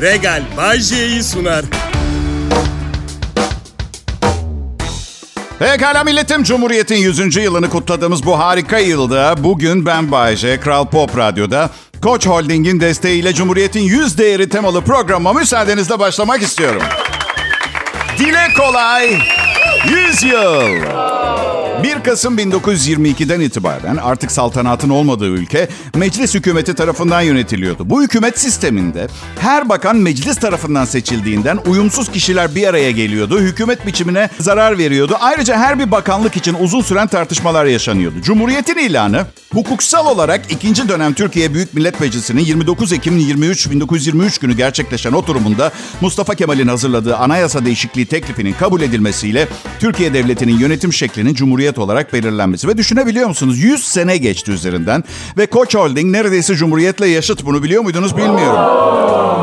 Regal Bay J'yi sunar. Pekala milletim Cumhuriyet'in 100. yılını kutladığımız bu harika yılda bugün ben Bayece, Kral Pop Radyo'da Koç Holding'in desteğiyle Cumhuriyet'in 100 değeri temalı programıma müsaadenizle başlamak istiyorum. Dile kolay 100 yıl. 1 Kasım 1922'den itibaren artık saltanatın olmadığı ülke meclis hükümeti tarafından yönetiliyordu. Bu hükümet sisteminde her bakan meclis tarafından seçildiğinden uyumsuz kişiler bir araya geliyordu. Hükümet biçimine zarar veriyordu. Ayrıca her bir bakanlık için uzun süren tartışmalar yaşanıyordu. Cumhuriyetin ilanı hukuksal olarak ikinci dönem Türkiye Büyük Millet Meclisi'nin 29 Ekim 23 1923 günü gerçekleşen oturumunda Mustafa Kemal'in hazırladığı anayasa değişikliği teklifinin kabul edilmesiyle Türkiye Devleti'nin yönetim şeklinin Cumhuriyet olarak belirlenmesi. Ve düşünebiliyor musunuz? 100 sene geçti üzerinden ve Koç Holding neredeyse Cumhuriyet'le yaşıt. Bunu biliyor muydunuz bilmiyorum.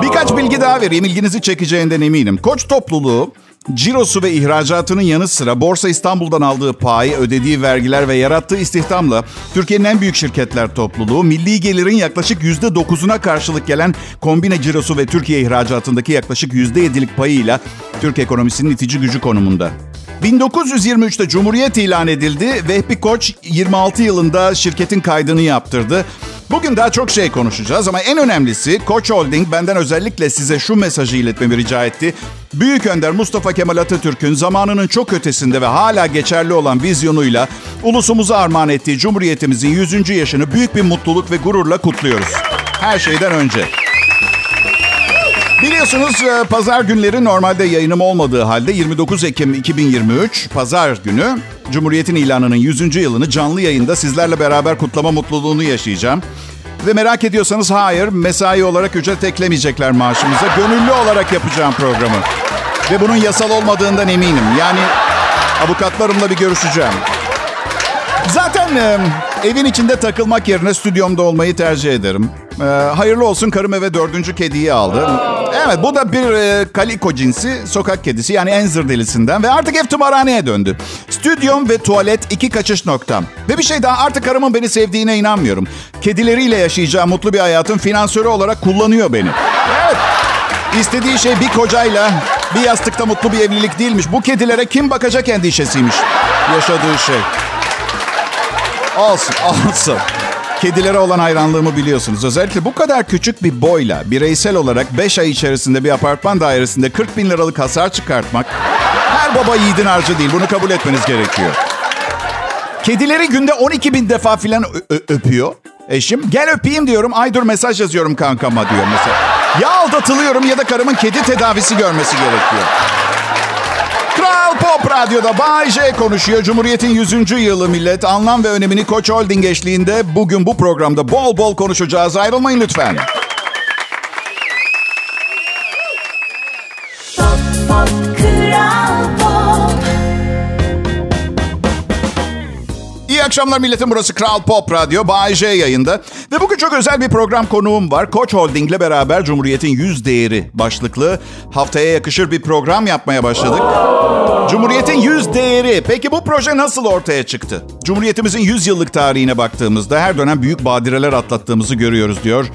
Birkaç bilgi daha vereyim. ilginizi çekeceğinden eminim. Koç topluluğu Cirosu ve ihracatının yanı sıra Borsa İstanbul'dan aldığı pay, ödediği vergiler ve yarattığı istihdamla Türkiye'nin en büyük şirketler topluluğu milli gelirin yaklaşık %9'una karşılık gelen kombine cirosu ve Türkiye ihracatındaki yaklaşık %7'lik payıyla Türk ekonomisinin itici gücü konumunda. 1923'te Cumhuriyet ilan edildi. Vehbi Koç 26 yılında şirketin kaydını yaptırdı. Bugün daha çok şey konuşacağız ama en önemlisi Koç Holding benden özellikle size şu mesajı iletmemi rica etti. Büyük Önder Mustafa Kemal Atatürk'ün zamanının çok ötesinde ve hala geçerli olan vizyonuyla ulusumuza armağan ettiği Cumhuriyetimizin 100. yaşını büyük bir mutluluk ve gururla kutluyoruz. Her şeyden önce. Biliyorsunuz e, pazar günleri normalde yayınım olmadığı halde 29 Ekim 2023 pazar günü Cumhuriyet'in ilanının 100. yılını canlı yayında sizlerle beraber kutlama mutluluğunu yaşayacağım. Ve merak ediyorsanız hayır mesai olarak ücret eklemeyecekler maaşımıza. Gönüllü olarak yapacağım programı. Ve bunun yasal olmadığından eminim. Yani avukatlarımla bir görüşeceğim. Zaten e, evin içinde takılmak yerine stüdyomda olmayı tercih ederim. E, hayırlı olsun karım eve dördüncü kediyi aldı. Evet bu da bir e, kaliko cinsi sokak kedisi yani enzir delisinden ve artık ev tımarhaneye döndü. Stüdyom ve tuvalet iki kaçış noktam. Ve bir şey daha artık karımın beni sevdiğine inanmıyorum. Kedileriyle yaşayacağı mutlu bir hayatın finansörü olarak kullanıyor beni. Evet. İstediği şey bir kocayla bir yastıkta mutlu bir evlilik değilmiş. Bu kedilere kim bakacak endişesiymiş yaşadığı şey. Olsun, olsun. Kedilere olan hayranlığımı biliyorsunuz. Özellikle bu kadar küçük bir boyla bireysel olarak 5 ay içerisinde bir apartman dairesinde 40 bin liralık hasar çıkartmak her baba yiğidin harcı değil. Bunu kabul etmeniz gerekiyor. Kedileri günde 12 bin defa filan öpüyor eşim. Gel öpeyim diyorum. Ay dur mesaj yazıyorum kankama diyor mesela. Ya aldatılıyorum ya da karımın kedi tedavisi görmesi gerekiyor. Pop Radyo'da Bay J konuşuyor. Cumhuriyet'in 100. yılı millet. Anlam ve önemini Koç Holding eşliğinde bugün bu programda bol bol konuşacağız. Ayrılmayın lütfen. Pop, pop, İyi akşamlar milletim. Burası Kral Pop Radyo. Bay J yayında. Ve bugün çok özel bir program konuğum var. Koç Holding ile beraber Cumhuriyet'in yüz değeri başlıklı haftaya yakışır bir program yapmaya başladık. Cumhuriyet'in yüz değeri. Peki bu proje nasıl ortaya çıktı? Cumhuriyetimizin 100 yıllık tarihine baktığımızda her dönem büyük badireler atlattığımızı görüyoruz diyor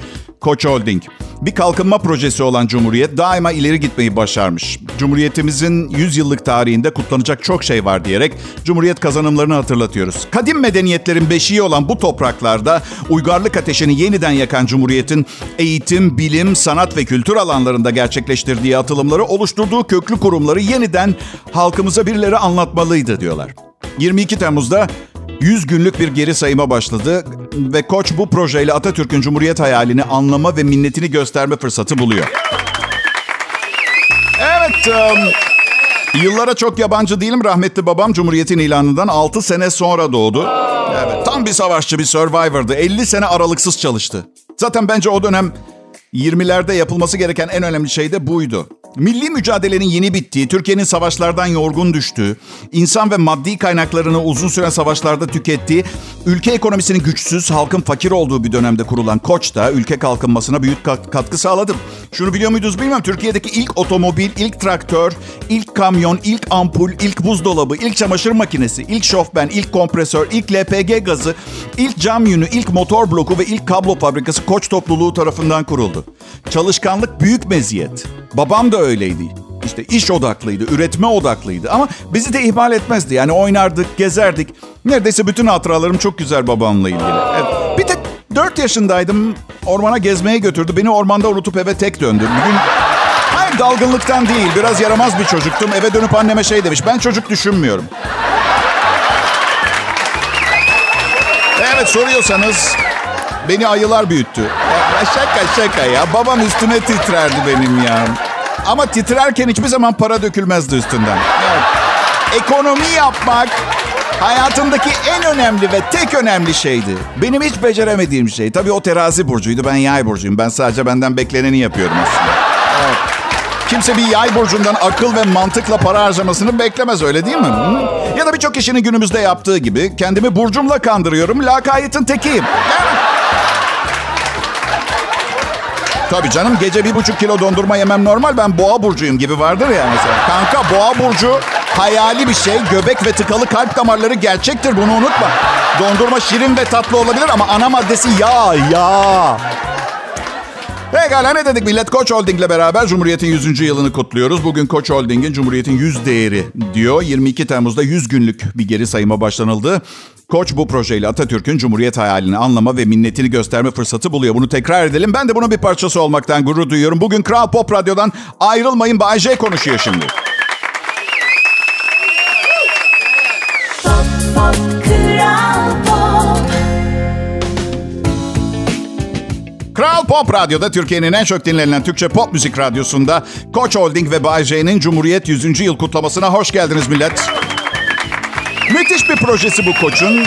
Koç Holding. Bir kalkınma projesi olan Cumhuriyet daima ileri gitmeyi başarmış. Cumhuriyetimizin 100 yıllık tarihinde kutlanacak çok şey var diyerek Cumhuriyet kazanımlarını hatırlatıyoruz. Kadim medeniyetlerin beşiği olan bu topraklarda uygarlık ateşini yeniden yakan Cumhuriyet'in eğitim, bilim, sanat ve kültür alanlarında gerçekleştirdiği atılımları oluşturduğu köklü kurumları yeniden halkımıza birileri anlatmalıydı diyorlar. 22 Temmuz'da 100 günlük bir geri sayıma başladı ve Koç bu projeyle Atatürk'ün Cumhuriyet hayalini anlama ve minnetini gösterme fırsatı buluyor. Evet, um, yıllara çok yabancı değilim. Rahmetli babam Cumhuriyet'in ilanından 6 sene sonra doğdu. Evet, tam bir savaşçı, bir survivor'dı. 50 sene aralıksız çalıştı. Zaten bence o dönem 20'lerde yapılması gereken en önemli şey de buydu. Milli mücadelenin yeni bittiği, Türkiye'nin savaşlardan yorgun düştüğü, insan ve maddi kaynaklarını uzun süren savaşlarda tükettiği, ülke ekonomisinin güçsüz, halkın fakir olduğu bir dönemde kurulan Koç da ülke kalkınmasına büyük katkı sağladı. Şunu biliyor muydunuz bilmiyorum. Türkiye'deki ilk otomobil, ilk traktör, ilk kamyon, ilk ampul, ilk buzdolabı, ilk çamaşır makinesi, ilk şofben, ilk kompresör, ilk LPG gazı, ilk cam yünü, ilk motor bloku ve ilk kablo fabrikası Koç topluluğu tarafından kuruldu. Çalışkanlık büyük meziyet. Babam da öyleydi. İşte iş odaklıydı, üretme odaklıydı ama bizi de ihmal etmezdi. Yani oynardık, gezerdik. Neredeyse bütün hatıralarım çok güzel babamla ilgili. Evet. Bir tek 4 yaşındaydım. Ormana gezmeye götürdü. Beni ormanda unutup eve tek döndü. Bir gün Hayır dalgınlıktan değil. Biraz yaramaz bir çocuktum. Eve dönüp anneme şey demiş. Ben çocuk düşünmüyorum. Evet soruyorsanız beni ayılar büyüttü. Ya, şaka şaka ya. Babam üstüne titrerdi benim ya. Ama titrerken hiçbir zaman para dökülmezdi üstünden. Evet. Ekonomi yapmak hayatımdaki en önemli ve tek önemli şeydi. Benim hiç beceremediğim şey. Tabii o terazi burcuydu. Ben yay burcuyum. Ben sadece benden bekleneni yapıyorum aslında. Evet. Kimse bir yay burcundan akıl ve mantıkla para harcamasını beklemez öyle değil mi? Hı? Ya da birçok kişinin günümüzde yaptığı gibi kendimi burcumla kandırıyorum. Lakayetin tekiyim. Tabii canım gece bir buçuk kilo dondurma yemem normal. Ben boğa burcuyum gibi vardır ya mesela. Kanka boğa burcu hayali bir şey. Göbek ve tıkalı kalp damarları gerçektir bunu unutma. Dondurma şirin ve tatlı olabilir ama ana maddesi yağ, yağ. Pekala ne dedik millet? Koç Holding'le beraber Cumhuriyet'in 100. yılını kutluyoruz. Bugün Koç Holding'in Cumhuriyet'in 100 değeri diyor. 22 Temmuz'da 100 günlük bir geri sayıma başlanıldı. Koç bu projeyle Atatürk'ün Cumhuriyet hayalini anlama ve minnetini gösterme fırsatı buluyor. Bunu tekrar edelim. Ben de bunun bir parçası olmaktan gurur duyuyorum. Bugün Kral Pop Radyo'dan ayrılmayın Bay J konuşuyor şimdi. Kral Pop. Radyo'da Türkiye'nin en çok dinlenen Türkçe pop müzik radyosunda Koç Holding ve Bay J'nin Cumhuriyet 100. yıl kutlamasına hoş geldiniz millet. Müthiş bir projesi bu koçun.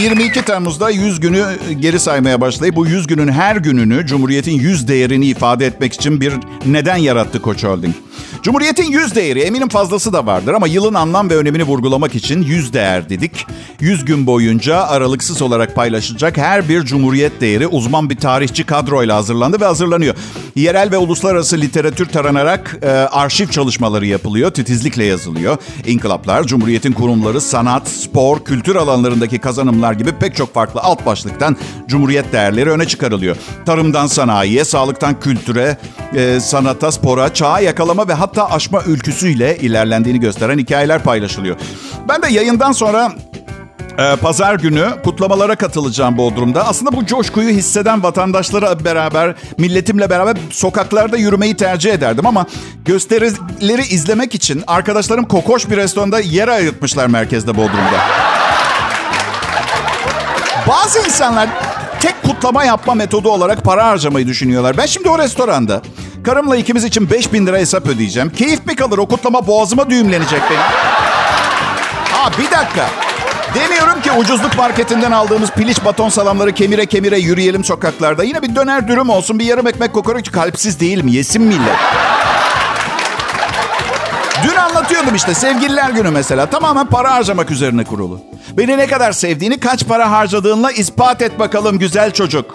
22 ee, Temmuz'da 100 günü geri saymaya başlayıp bu 100 günün her gününü Cumhuriyet'in 100 değerini ifade etmek için bir neden yarattı Koç Holding. Cumhuriyet'in 100 değeri eminim fazlası da vardır ama yılın anlam ve önemini vurgulamak için 100 değer dedik. 100 gün boyunca aralıksız olarak paylaşılacak her bir Cumhuriyet değeri uzman bir tarihçi kadroyla hazırlandı ve hazırlanıyor. Yerel ve uluslararası literatür taranarak e, arşiv çalışmaları yapılıyor, titizlikle yazılıyor. İnkılaplar, Cumhuriyet'in kurumları, sanat, spor, kültür alanlarındaki kazanımlar gibi pek çok farklı alt başlıktan Cumhuriyet değerleri öne çıkarılıyor. Tarımdan sanayiye, sağlıktan kültüre, e, sanata, spora, çağa yakalama ve hatta aşma ülküsüyle ilerlendiğini gösteren hikayeler paylaşılıyor. Ben de yayından sonra ee, pazar günü kutlamalara katılacağım Bodrum'da. Aslında bu coşkuyu hisseden vatandaşlara beraber, milletimle beraber sokaklarda yürümeyi tercih ederdim ama gösterileri izlemek için arkadaşlarım kokoş bir restoranda yer ayırtmışlar merkezde Bodrum'da. Bazı insanlar tek kutlama yapma metodu olarak para harcamayı düşünüyorlar. Ben şimdi o restoranda karımla ikimiz için 5000 lira hesap ödeyeceğim. Keyif mi kalır o kutlama boğazıma düğümlenecek benim. Ha bir dakika. Demiyorum ki ucuzluk marketinden aldığımız piliç baton salamları kemire kemire yürüyelim sokaklarda. Yine bir döner dürüm olsun, bir yarım ekmek kokoreç kalpsiz değil mi? Yesin millet. Dün anlatıyordum işte sevgililer günü mesela. Tamamen para harcamak üzerine kurulu. Beni ne kadar sevdiğini kaç para harcadığınla ispat et bakalım güzel çocuk.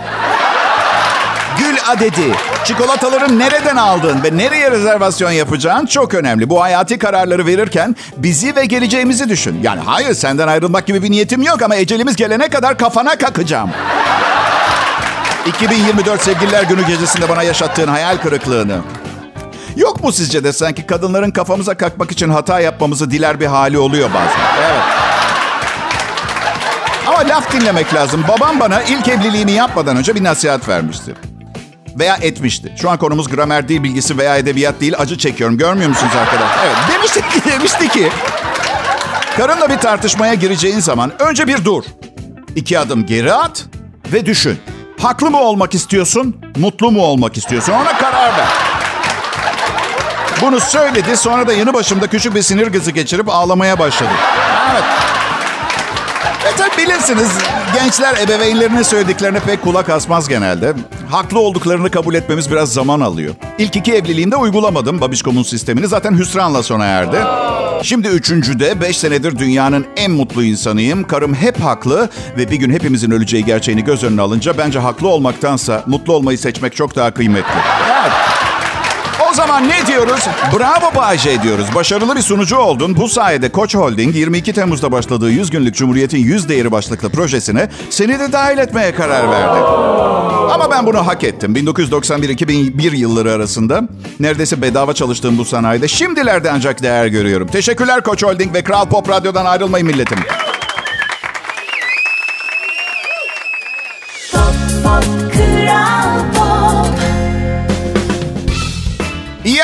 Adedi. Çikolataları nereden aldın ve nereye rezervasyon yapacağın çok önemli. Bu hayati kararları verirken bizi ve geleceğimizi düşün. Yani hayır senden ayrılmak gibi bir niyetim yok ama ecelimiz gelene kadar kafana kakacağım. 2024 Sevgililer Günü gecesinde bana yaşattığın hayal kırıklığını. Yok mu sizce de sanki kadınların kafamıza kalkmak için hata yapmamızı diler bir hali oluyor bazen. Evet. Ama laf dinlemek lazım. Babam bana ilk evliliğimi yapmadan önce bir nasihat vermişti veya etmişti. Şu an konumuz gramer dil bilgisi veya edebiyat değil. Acı çekiyorum. Görmüyor musunuz arkadaşlar? Evet. Demişti ki, demişti ki karınla bir tartışmaya gireceğin zaman önce bir dur. İki adım geri at ve düşün. Haklı mı olmak istiyorsun, mutlu mu olmak istiyorsun? Ona karar ver. Bunu söyledi. Sonra da yanı başımda küçük bir sinir gızı geçirip ağlamaya başladı. Evet. E tabi bilirsiniz gençler ebeveynlerine söylediklerine pek kulak asmaz genelde. Haklı olduklarını kabul etmemiz biraz zaman alıyor. İlk iki evliliğimde uygulamadım babişkomun sistemini. Zaten hüsranla sona erdi. Şimdi üçüncüde 5 senedir dünyanın en mutlu insanıyım. Karım hep haklı ve bir gün hepimizin öleceği gerçeğini göz önüne alınca bence haklı olmaktansa mutlu olmayı seçmek çok daha kıymetli. Evet. Zaman ne diyoruz? Bravo Bayce diyoruz. Başarılı bir sunucu oldun. Bu sayede Koç Holding 22 Temmuz'da başladığı 100 günlük Cumhuriyet'in 100 değeri başlıklı projesine seni de dahil etmeye karar verdi. Ama ben bunu hak ettim. 1991-2001 yılları arasında neredeyse bedava çalıştığım bu sanayide şimdilerde ancak değer görüyorum. Teşekkürler Koç Holding ve Kral Pop Radyo'dan ayrılmayın milletim.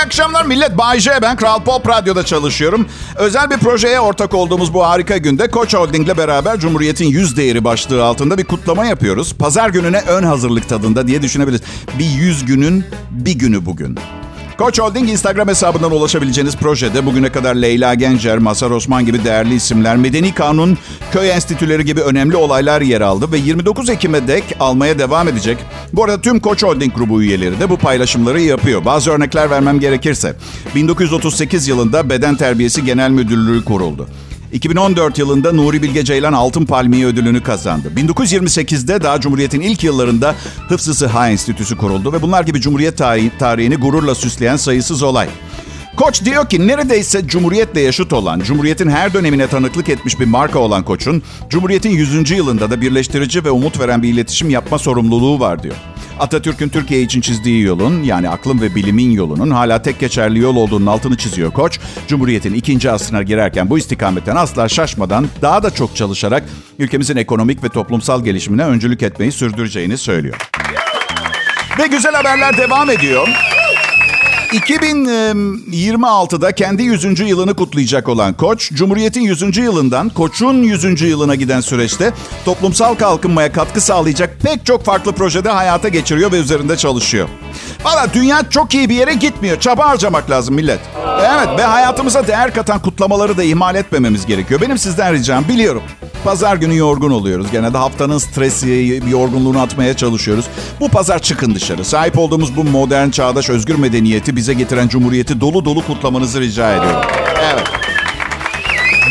İyi akşamlar millet. Bay J. Ben Kral Pop Radyo'da çalışıyorum. Özel bir projeye ortak olduğumuz bu harika günde Koç Holding'le beraber Cumhuriyet'in yüz değeri başlığı altında bir kutlama yapıyoruz. Pazar gününe ön hazırlık tadında diye düşünebiliriz. Bir yüz günün bir günü bugün. Koç Holding Instagram hesabından ulaşabileceğiniz projede bugüne kadar Leyla Gencer, Masar Osman gibi değerli isimler, Medeni Kanun, köy enstitüleri gibi önemli olaylar yer aldı ve 29 Ekim'e dek almaya devam edecek. Bu arada tüm Koç Holding grubu üyeleri de bu paylaşımları yapıyor. Bazı örnekler vermem gerekirse. 1938 yılında Beden Terbiyesi Genel Müdürlüğü kuruldu. 2014 yılında Nuri Bilge Ceylan Altın Palmiye ödülünü kazandı. 1928'de daha Cumhuriyet'in ilk yıllarında Hıfzı Sıha Enstitüsü kuruldu ve bunlar gibi Cumhuriyet tarihi, tarihini gururla süsleyen sayısız olay. Koç diyor ki neredeyse Cumhuriyet'le yaşıt olan, Cumhuriyet'in her dönemine tanıklık etmiş bir marka olan Koç'un, Cumhuriyet'in 100. yılında da birleştirici ve umut veren bir iletişim yapma sorumluluğu var diyor. Atatürk'ün Türkiye için çizdiği yolun yani aklın ve bilimin yolunun hala tek geçerli yol olduğunun altını çiziyor Koç. Cumhuriyet'in ikinci asrına girerken bu istikametten asla şaşmadan daha da çok çalışarak ülkemizin ekonomik ve toplumsal gelişimine öncülük etmeyi sürdüreceğini söylüyor. Ve güzel haberler devam ediyor. 2026'da kendi 100. yılını kutlayacak olan Koç, Cumhuriyet'in 100. yılından Koç'un 100. yılına giden süreçte toplumsal kalkınmaya katkı sağlayacak pek çok farklı projede hayata geçiriyor ve üzerinde çalışıyor. Valla dünya çok iyi bir yere gitmiyor. Çaba harcamak lazım millet. Evet ve hayatımıza değer katan kutlamaları da ihmal etmememiz gerekiyor. Benim sizden ricam biliyorum. Pazar günü yorgun oluyoruz. Genelde haftanın stresi, yorgunluğunu atmaya çalışıyoruz. Bu pazar çıkın dışarı. Sahip olduğumuz bu modern, çağdaş, özgür medeniyeti bize getiren cumhuriyeti dolu dolu kutlamanızı rica ediyorum. Evet.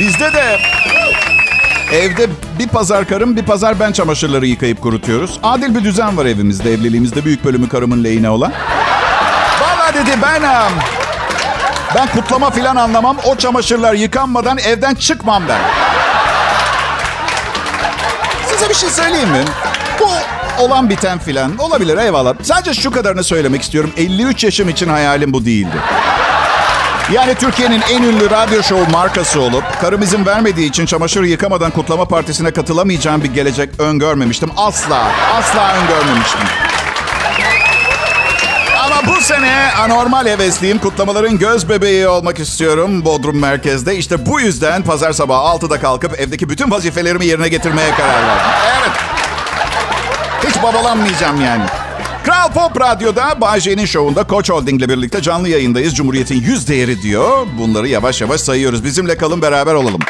Bizde de Evde bir pazar karım, bir pazar ben çamaşırları yıkayıp kurutuyoruz. Adil bir düzen var evimizde, evliliğimizde büyük bölümü karımın lehine olan. Valla dedi ben... Ben kutlama filan anlamam. O çamaşırlar yıkanmadan evden çıkmam ben. Size bir şey söyleyeyim mi? Bu olan biten filan olabilir eyvallah. Sadece şu kadarını söylemek istiyorum. 53 yaşım için hayalim bu değildi. Yani Türkiye'nin en ünlü radyo show markası olup karım izin vermediği için çamaşır yıkamadan kutlama partisine katılamayacağım bir gelecek öngörmemiştim. Asla, asla öngörmemiştim. Ama bu sene anormal hevesliyim. Kutlamaların göz bebeği olmak istiyorum Bodrum merkezde. İşte bu yüzden pazar sabahı 6'da kalkıp evdeki bütün vazifelerimi yerine getirmeye karar verdim. Evet. Hiç babalanmayacağım yani. Kral Pop Radyo'da Bay J'nin şovunda Koç Holding'le birlikte canlı yayındayız. Cumhuriyet'in yüz değeri diyor. Bunları yavaş yavaş sayıyoruz. Bizimle kalın beraber olalım.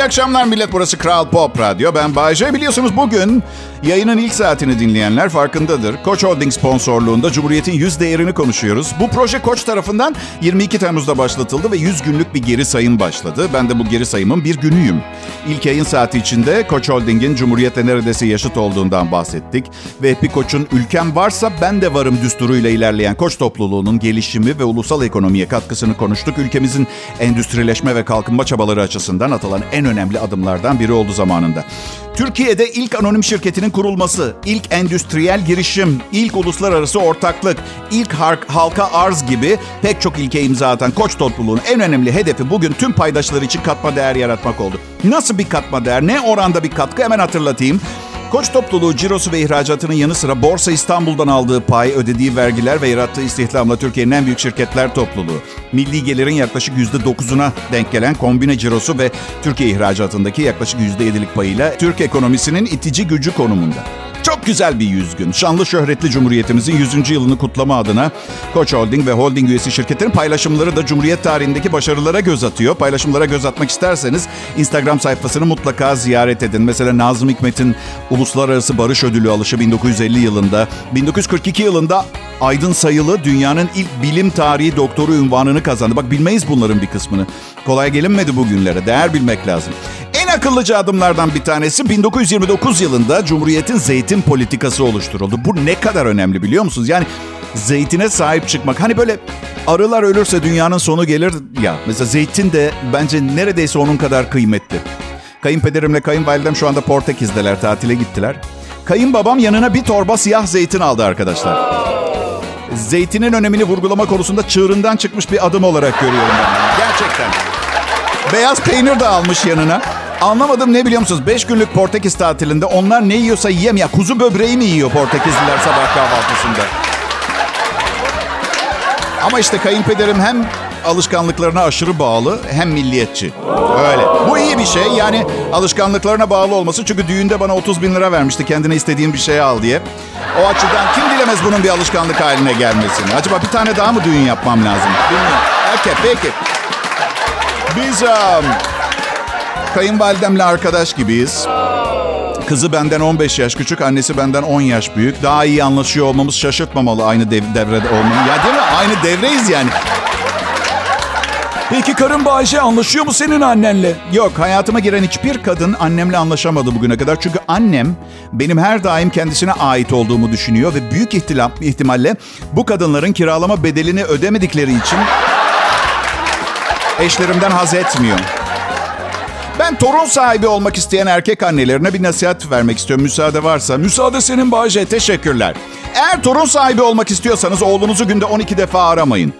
İyi akşamlar millet. Burası Kral Pop Radyo. Ben Bayece. Biliyorsunuz bugün yayının ilk saatini dinleyenler farkındadır. Koç Holding sponsorluğunda Cumhuriyet'in yüz değerini konuşuyoruz. Bu proje Koç tarafından 22 Temmuz'da başlatıldı ve 100 günlük bir geri sayım başladı. Ben de bu geri sayımın bir günüyüm. İlk yayın saati içinde Koç Holding'in Cumhuriyet'le neredeyse yaşıt olduğundan bahsettik. Ve Happy Koç'un ülkem varsa ben de varım düsturuyla ilerleyen Koç topluluğunun gelişimi ve ulusal ekonomiye katkısını konuştuk. Ülkemizin endüstrileşme ve kalkınma çabaları açısından atılan en önemli adımlardan biri oldu zamanında. Türkiye'de ilk anonim şirketinin kurulması, ilk endüstriyel girişim, ilk uluslararası ortaklık, ilk halka arz gibi pek çok ilke imza atan Koç topluluğunun en önemli hedefi bugün tüm paydaşları için katma değer yaratmak oldu. Nasıl bir katma değer, ne oranda bir katkı hemen hatırlatayım. Koç topluluğu cirosu ve ihracatının yanı sıra Borsa İstanbul'dan aldığı pay, ödediği vergiler ve yarattığı istihdamla Türkiye'nin en büyük şirketler topluluğu. Milli gelirin yaklaşık %9'una denk gelen kombine cirosu ve Türkiye ihracatındaki yaklaşık %7'lik payıyla Türk ekonomisinin itici gücü konumunda. Çok güzel bir yüz gün. Şanlı şöhretli Cumhuriyetimizin 100. yılını kutlama adına Koç Holding ve Holding üyesi şirketlerin paylaşımları da Cumhuriyet tarihindeki başarılara göz atıyor. Paylaşımlara göz atmak isterseniz Instagram sayfasını mutlaka ziyaret edin. Mesela Nazım Hikmet'in Uluslararası Barış Ödülü alışı 1950 yılında, 1942 yılında Aydın Sayılı dünyanın ilk bilim tarihi doktoru ünvanını kazandı. Bak bilmeyiz bunların bir kısmını. Kolay gelinmedi bugünlere. Değer bilmek lazım. Akıllıca adımlardan bir tanesi 1929 yılında Cumhuriyet'in zeytin politikası oluşturuldu. Bu ne kadar önemli biliyor musunuz? Yani zeytine sahip çıkmak. Hani böyle arılar ölürse dünyanın sonu gelir ya. Mesela zeytin de bence neredeyse onun kadar kıymetli. Kayınpederimle kayınvalidem şu anda Portekiz'deler, tatile gittiler. Kayınbabam yanına bir torba siyah zeytin aldı arkadaşlar. Zeytinin önemini vurgulama konusunda çığırından çıkmış bir adım olarak görüyorum ben. Gerçekten. Beyaz peynir de almış yanına. Anlamadım ne biliyor musunuz? Beş günlük Portekiz tatilinde onlar ne yiyorsa yiyem ya. Kuzu böbreği mi yiyor Portekizliler sabah kahvaltısında? Ama işte kayınpederim hem alışkanlıklarına aşırı bağlı hem milliyetçi. Öyle. Bu iyi bir şey. Yani alışkanlıklarına bağlı olması. Çünkü düğünde bana 30 bin lira vermişti kendine istediğim bir şey al diye. O açıdan kim dilemez bunun bir alışkanlık haline gelmesini. Acaba bir tane daha mı düğün yapmam lazım? Bilmiyorum. Okay, peki. Biz um, kayınvalidemle arkadaş gibiyiz. Kızı benden 15 yaş küçük, annesi benden 10 yaş büyük. Daha iyi anlaşıyor olmamız şaşırtmamalı aynı dev, devrede olmamız. Ya değil mi? Aynı devreyiz yani. Peki karın Bayşe anlaşıyor mu senin annenle? Yok hayatıma giren hiçbir kadın annemle anlaşamadı bugüne kadar. Çünkü annem benim her daim kendisine ait olduğumu düşünüyor ve büyük ihtimalle bu kadınların kiralama bedelini ödemedikleri için eşlerimden haz etmiyor. Ben torun sahibi olmak isteyen erkek annelerine bir nasihat vermek istiyorum. Müsaade varsa. Müsaade senin Bayce. Teşekkürler. Eğer torun sahibi olmak istiyorsanız oğlunuzu günde 12 defa aramayın.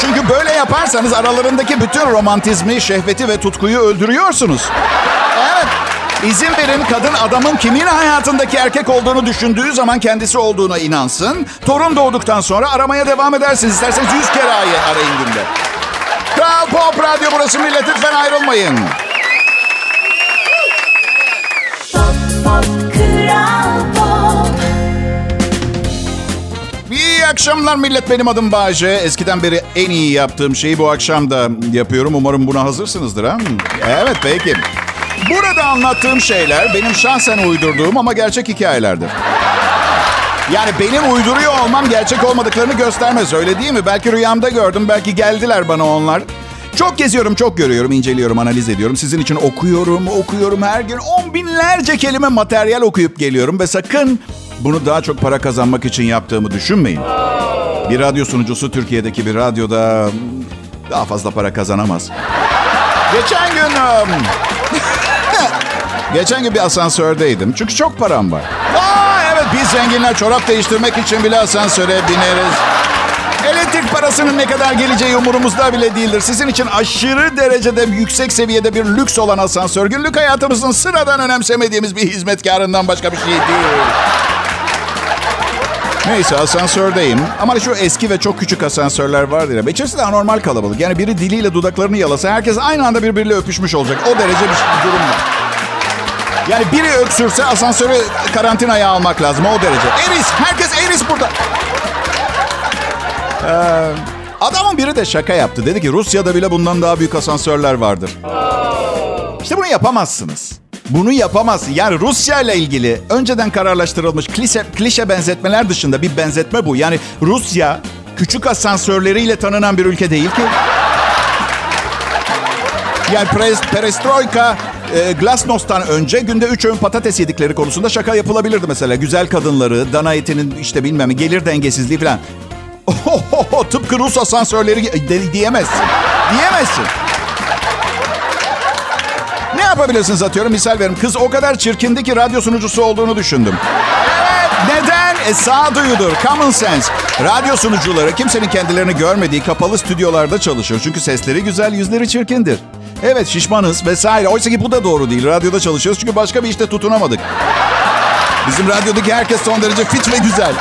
Çünkü böyle yaparsanız aralarındaki bütün romantizmi, şehveti ve tutkuyu öldürüyorsunuz. İzin verin kadın adamın kimin hayatındaki erkek olduğunu düşündüğü zaman kendisi olduğuna inansın. Torun doğduktan sonra aramaya devam edersiniz. İsterseniz yüz kere arayın günde. Kral Pop Radyo burası millet lütfen ayrılmayın. Pop, pop, Kral Pop. İyi akşamlar millet. Benim adım Bahçe. Eskiden beri en iyi yaptığım şeyi bu akşam da yapıyorum. Umarım buna hazırsınızdır. Ha? Evet peki. Burada anlattığım şeyler benim şahsen uydurduğum ama gerçek hikayelerdir. Yani benim uyduruyor olmam gerçek olmadıklarını göstermez öyle değil mi? Belki rüyamda gördüm, belki geldiler bana onlar. Çok geziyorum, çok görüyorum, inceliyorum, analiz ediyorum. Sizin için okuyorum, okuyorum her gün. On binlerce kelime materyal okuyup geliyorum. Ve sakın bunu daha çok para kazanmak için yaptığımı düşünmeyin. Bir radyo sunucusu Türkiye'deki bir radyoda daha fazla para kazanamaz. Geçen gün... Geçen gün bir asansördeydim. Çünkü çok param var. Aa, evet biz zenginler çorap değiştirmek için bile asansöre bineriz. Elektrik parasının ne kadar geleceği umurumuzda bile değildir. Sizin için aşırı derecede yüksek seviyede bir lüks olan asansör günlük hayatımızın sıradan önemsemediğimiz bir hizmetkarından başka bir şey değil. Neyse asansördeyim. Ama şu eski ve çok küçük asansörler vardır ya. İçerisi de anormal kalabalık. Yani biri diliyle dudaklarını yalasa herkes aynı anda birbiriyle öpüşmüş olacak. O derece bir durum var. Yani biri öksürse asansörü karantinaya almak lazım. O derece. Eris. Herkes Eris burada. Ee, adamın biri de şaka yaptı. Dedi ki Rusya'da bile bundan daha büyük asansörler vardır. İşte bunu yapamazsınız. Bunu yapamazsın. Yani Rusya ile ilgili önceden kararlaştırılmış klişe, klişe benzetmeler dışında bir benzetme bu. Yani Rusya küçük asansörleriyle tanınan bir ülke değil ki. Yani perestroika, e, glasnos'tan önce günde 3 öğün patates yedikleri konusunda şaka yapılabilirdi mesela. Güzel kadınları, dana etinin işte bilmem gelir dengesizliği falan. Ohoho, tıpkı Rus asansörleri diyemezsin. Diyemezsin. Ne yapabilirsiniz atıyorum misal verim. Kız o kadar çirkindi ki radyo sunucusu olduğunu düşündüm. Neden? E sağduyudur. Common sense. Radyo sunucuları kimsenin kendilerini görmediği kapalı stüdyolarda çalışır. Çünkü sesleri güzel, yüzleri çirkindir. Evet şişmanız vesaire. Oysa ki bu da doğru değil. Radyoda çalışıyoruz çünkü başka bir işte tutunamadık. Bizim radyodaki herkes son derece fit ve güzel.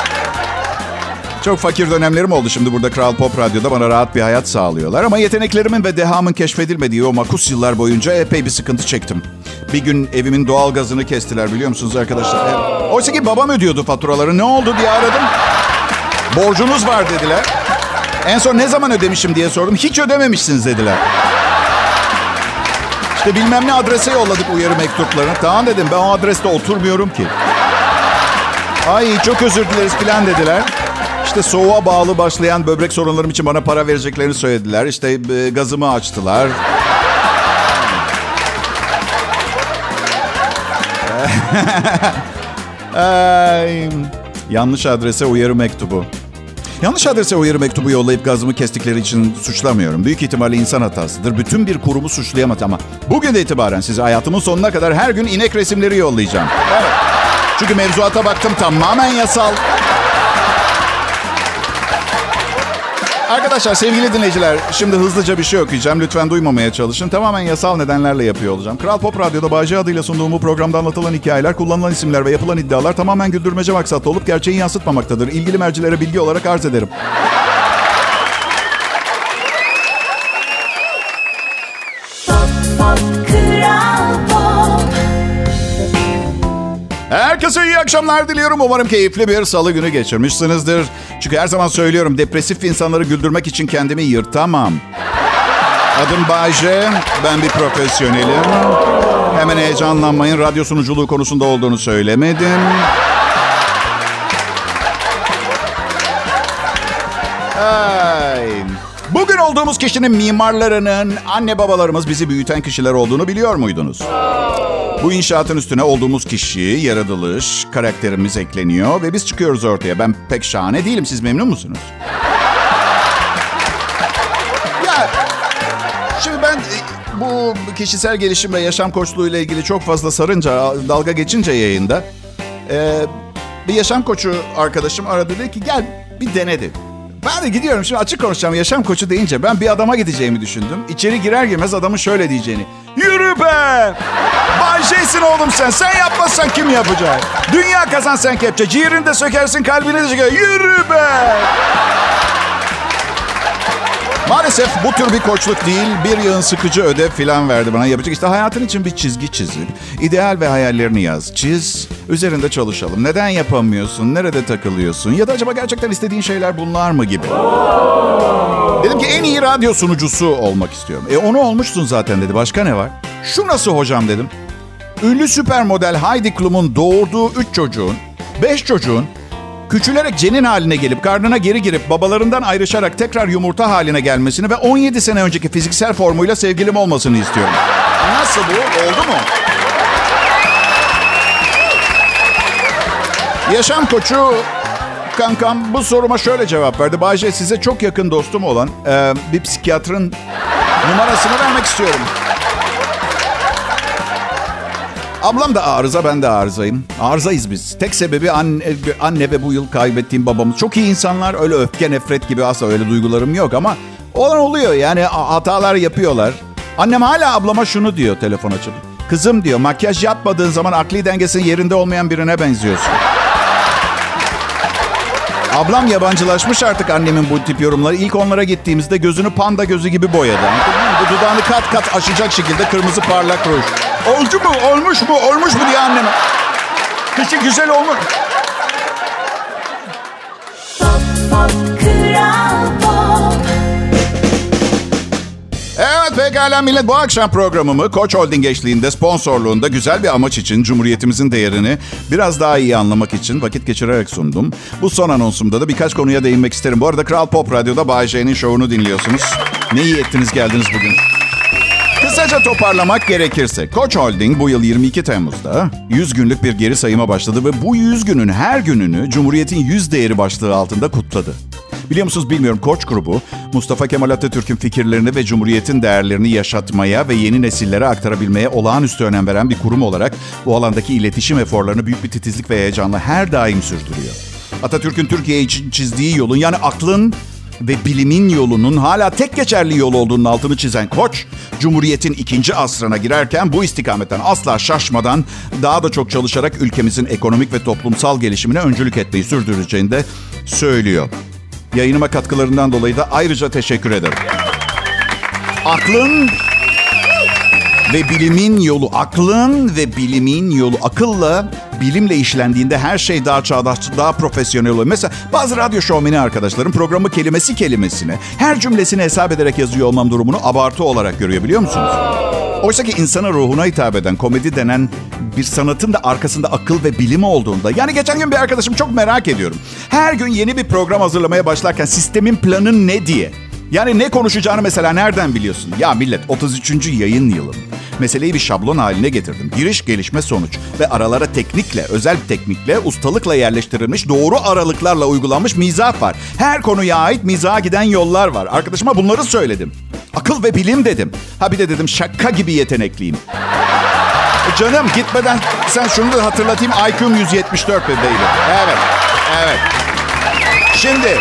Çok fakir dönemlerim oldu şimdi burada Kral Pop Radyo'da bana rahat bir hayat sağlıyorlar. Ama yeteneklerimin ve dehamın keşfedilmediği o makus yıllar boyunca epey bir sıkıntı çektim. Bir gün evimin doğal gazını kestiler biliyor musunuz arkadaşlar? E, oysa ki babam ödüyordu faturaları. Ne oldu diye aradım. Borcunuz var dediler. En son ne zaman ödemişim diye sordum. Hiç ödememişsiniz dediler. İşte bilmem ne adrese yolladık uyarı mektuplarını. Tamam dedim ben o adreste oturmuyorum ki. Ay çok özür dileriz falan dediler. İşte soğuğa bağlı başlayan böbrek sorunlarım için bana para vereceklerini söylediler. İşte e, gazımı açtılar. Ay, yanlış adrese uyarı mektubu. Yanlış adrese uyarı mektubu yollayıp gazımı kestikleri için suçlamıyorum. Büyük ihtimalle insan hatasıdır. Bütün bir kurumu suçlayamaz ama bugün itibaren size hayatımın sonuna kadar her gün inek resimleri yollayacağım. Evet. Çünkü mevzuata baktım tamamen yasal. Arkadaşlar sevgili dinleyiciler şimdi hızlıca bir şey okuyacağım. Lütfen duymamaya çalışın. Tamamen yasal nedenlerle yapıyor olacağım. Kral Pop Radyo'da Bağcı adıyla sunduğum bu programda anlatılan hikayeler, kullanılan isimler ve yapılan iddialar tamamen güldürmece maksatlı olup gerçeği yansıtmamaktadır. İlgili mercilere bilgi olarak arz ederim. Herkese iyi akşamlar diliyorum. Umarım keyifli bir salı günü geçirmişsinizdir. Çünkü her zaman söylüyorum depresif insanları güldürmek için kendimi yırtamam. Adım Bayce, ben bir profesyonelim. Hemen heyecanlanmayın, radyo sunuculuğu konusunda olduğunu söylemedim. Ay. Bugün olduğumuz kişinin mimarlarının, anne babalarımız bizi büyüten kişiler olduğunu biliyor muydunuz? Bu inşaatın üstüne olduğumuz kişi, yaratılış, karakterimiz ekleniyor ve biz çıkıyoruz ortaya. Ben pek şahane değilim. Siz memnun musunuz? ya şimdi ben e, bu kişisel gelişim ve yaşam koçluğu ile ilgili çok fazla sarınca, dalga geçince yayında e, bir yaşam koçu arkadaşım aradı dedi ki gel bir dene dedi. Ben de gidiyorum şimdi açık konuşacağım yaşam koçu deyince ben bir adama gideceğimi düşündüm. İçeri girer girmez adamın şöyle diyeceğini. Yürü be! Bay oğlum sen. Sen yapmazsan kim yapacak? Dünya kazan sen kepçe. Ciğerini de sökersin kalbini de söker. Yürü be! Maalesef bu tür bir koçluk değil, bir yığın sıkıcı ödev falan verdi bana. Yapacak işte hayatın için bir çizgi çizip, ideal ve hayallerini yaz. Çiz, üzerinde çalışalım. Neden yapamıyorsun, nerede takılıyorsun? Ya da acaba gerçekten istediğin şeyler bunlar mı gibi. Dedim ki en iyi radyo sunucusu olmak istiyorum. E onu olmuşsun zaten dedi. Başka ne var? Şu nasıl hocam dedim. Ünlü süper model Heidi Klum'un doğurduğu 3 çocuğun, 5 çocuğun küçülerek cenin haline gelip karnına geri girip babalarından ayrışarak tekrar yumurta haline gelmesini ve 17 sene önceki fiziksel formuyla sevgilim olmasını istiyorum. Nasıl bu? Oldu mu? Yaşam koçu kankam bu soruma şöyle cevap verdi. Bayce size çok yakın dostum olan e, bir psikiyatrın numarasını vermek istiyorum. Ablam da arıza, ben de arızayım. Arızayız biz. Tek sebebi anne, anne ve bu yıl kaybettiğim babamız. Çok iyi insanlar. Öyle öfke, nefret gibi asla öyle duygularım yok ama olan oluyor. Yani hatalar yapıyorlar. Annem hala ablama şunu diyor telefon açıp. Kızım diyor makyaj yapmadığın zaman akli dengesinin yerinde olmayan birine benziyorsun. Ablam yabancılaşmış artık annemin bu tip yorumları. İlk onlara gittiğimizde gözünü panda gözü gibi boyadı. Dudağını kat kat aşacak şekilde kırmızı parlak ruj. Oldu mu? Olmuş mu? Olmuş mu diye anneme. Kışı güzel olmuş. Evet pekala millet bu akşam programımı Koç Holding eşliğinde sponsorluğunda güzel bir amaç için Cumhuriyetimizin değerini biraz daha iyi anlamak için vakit geçirerek sundum. Bu son anonsumda da birkaç konuya değinmek isterim. Bu arada Kral Pop Radyo'da Bay J'nin şovunu dinliyorsunuz. Ne iyi ettiniz geldiniz bugün. Kısaca toparlamak gerekirse Koç Holding bu yıl 22 Temmuz'da 100 günlük bir geri sayıma başladı ve bu 100 günün her gününü Cumhuriyet'in 100 değeri başlığı altında kutladı. Biliyor musunuz bilmiyorum Koç grubu Mustafa Kemal Atatürk'ün fikirlerini ve Cumhuriyet'in değerlerini yaşatmaya ve yeni nesillere aktarabilmeye olağanüstü önem veren bir kurum olarak bu alandaki iletişim eforlarını büyük bir titizlik ve heyecanla her daim sürdürüyor. Atatürk'ün Türkiye için çizdiği yolun yani aklın ve bilimin yolunun hala tek geçerli yol olduğunun altını çizen Koç, Cumhuriyet'in ikinci asrına girerken bu istikametten asla şaşmadan daha da çok çalışarak ülkemizin ekonomik ve toplumsal gelişimine öncülük etmeyi sürdüreceğini de söylüyor. Yayınıma katkılarından dolayı da ayrıca teşekkür ederim. Aklın ve bilimin yolu, aklın ve bilimin yolu, akılla bilimle işlendiğinde her şey daha çağdaş, daha profesyonel oluyor. Mesela bazı radyo şovmeni arkadaşlarım programı kelimesi kelimesine, her cümlesini hesap ederek yazıyor olmam durumunu abartı olarak görüyor biliyor musunuz? Oysa ki insana ruhuna hitap eden komedi denen bir sanatın da arkasında akıl ve bilim olduğunda. Yani geçen gün bir arkadaşım çok merak ediyorum. Her gün yeni bir program hazırlamaya başlarken sistemin planı ne diye. Yani ne konuşacağını mesela nereden biliyorsun? Ya millet 33. yayın yılım. Meseleyi bir şablon haline getirdim. Giriş, gelişme, sonuç. Ve aralara teknikle, özel bir teknikle, ustalıkla yerleştirilmiş, doğru aralıklarla uygulanmış mizah var. Her konuya ait mizaha giden yollar var. Arkadaşıma bunları söyledim. Akıl ve bilim dedim. Ha bir de dedim şaka gibi yetenekliyim. E canım gitmeden sen şunu da hatırlatayım. IQ'm 174 bebeğim. Evet, evet. Şimdi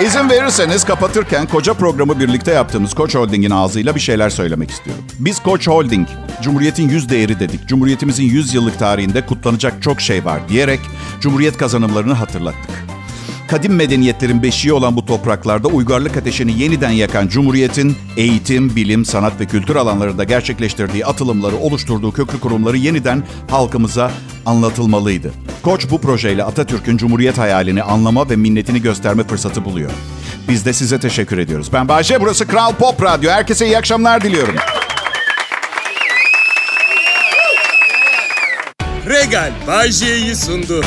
İzin verirseniz kapatırken koca programı birlikte yaptığımız Koç Holding'in ağzıyla bir şeyler söylemek istiyorum. Biz Koç Holding, Cumhuriyet'in yüz değeri dedik. Cumhuriyetimizin 100 yıllık tarihinde kutlanacak çok şey var diyerek Cumhuriyet kazanımlarını hatırlattık. Kadim medeniyetlerin beşiği olan bu topraklarda uygarlık ateşini yeniden yakan Cumhuriyet'in eğitim, bilim, sanat ve kültür alanlarında gerçekleştirdiği atılımları, oluşturduğu köklü kurumları yeniden halkımıza anlatılmalıydı. Koç bu projeyle Atatürk'ün Cumhuriyet hayalini anlama ve minnetini gösterme fırsatı buluyor. Biz de size teşekkür ediyoruz. Ben Bayşe, burası Kral Pop Radyo. Herkese iyi akşamlar diliyorum. Regal Bay J'yi sundu.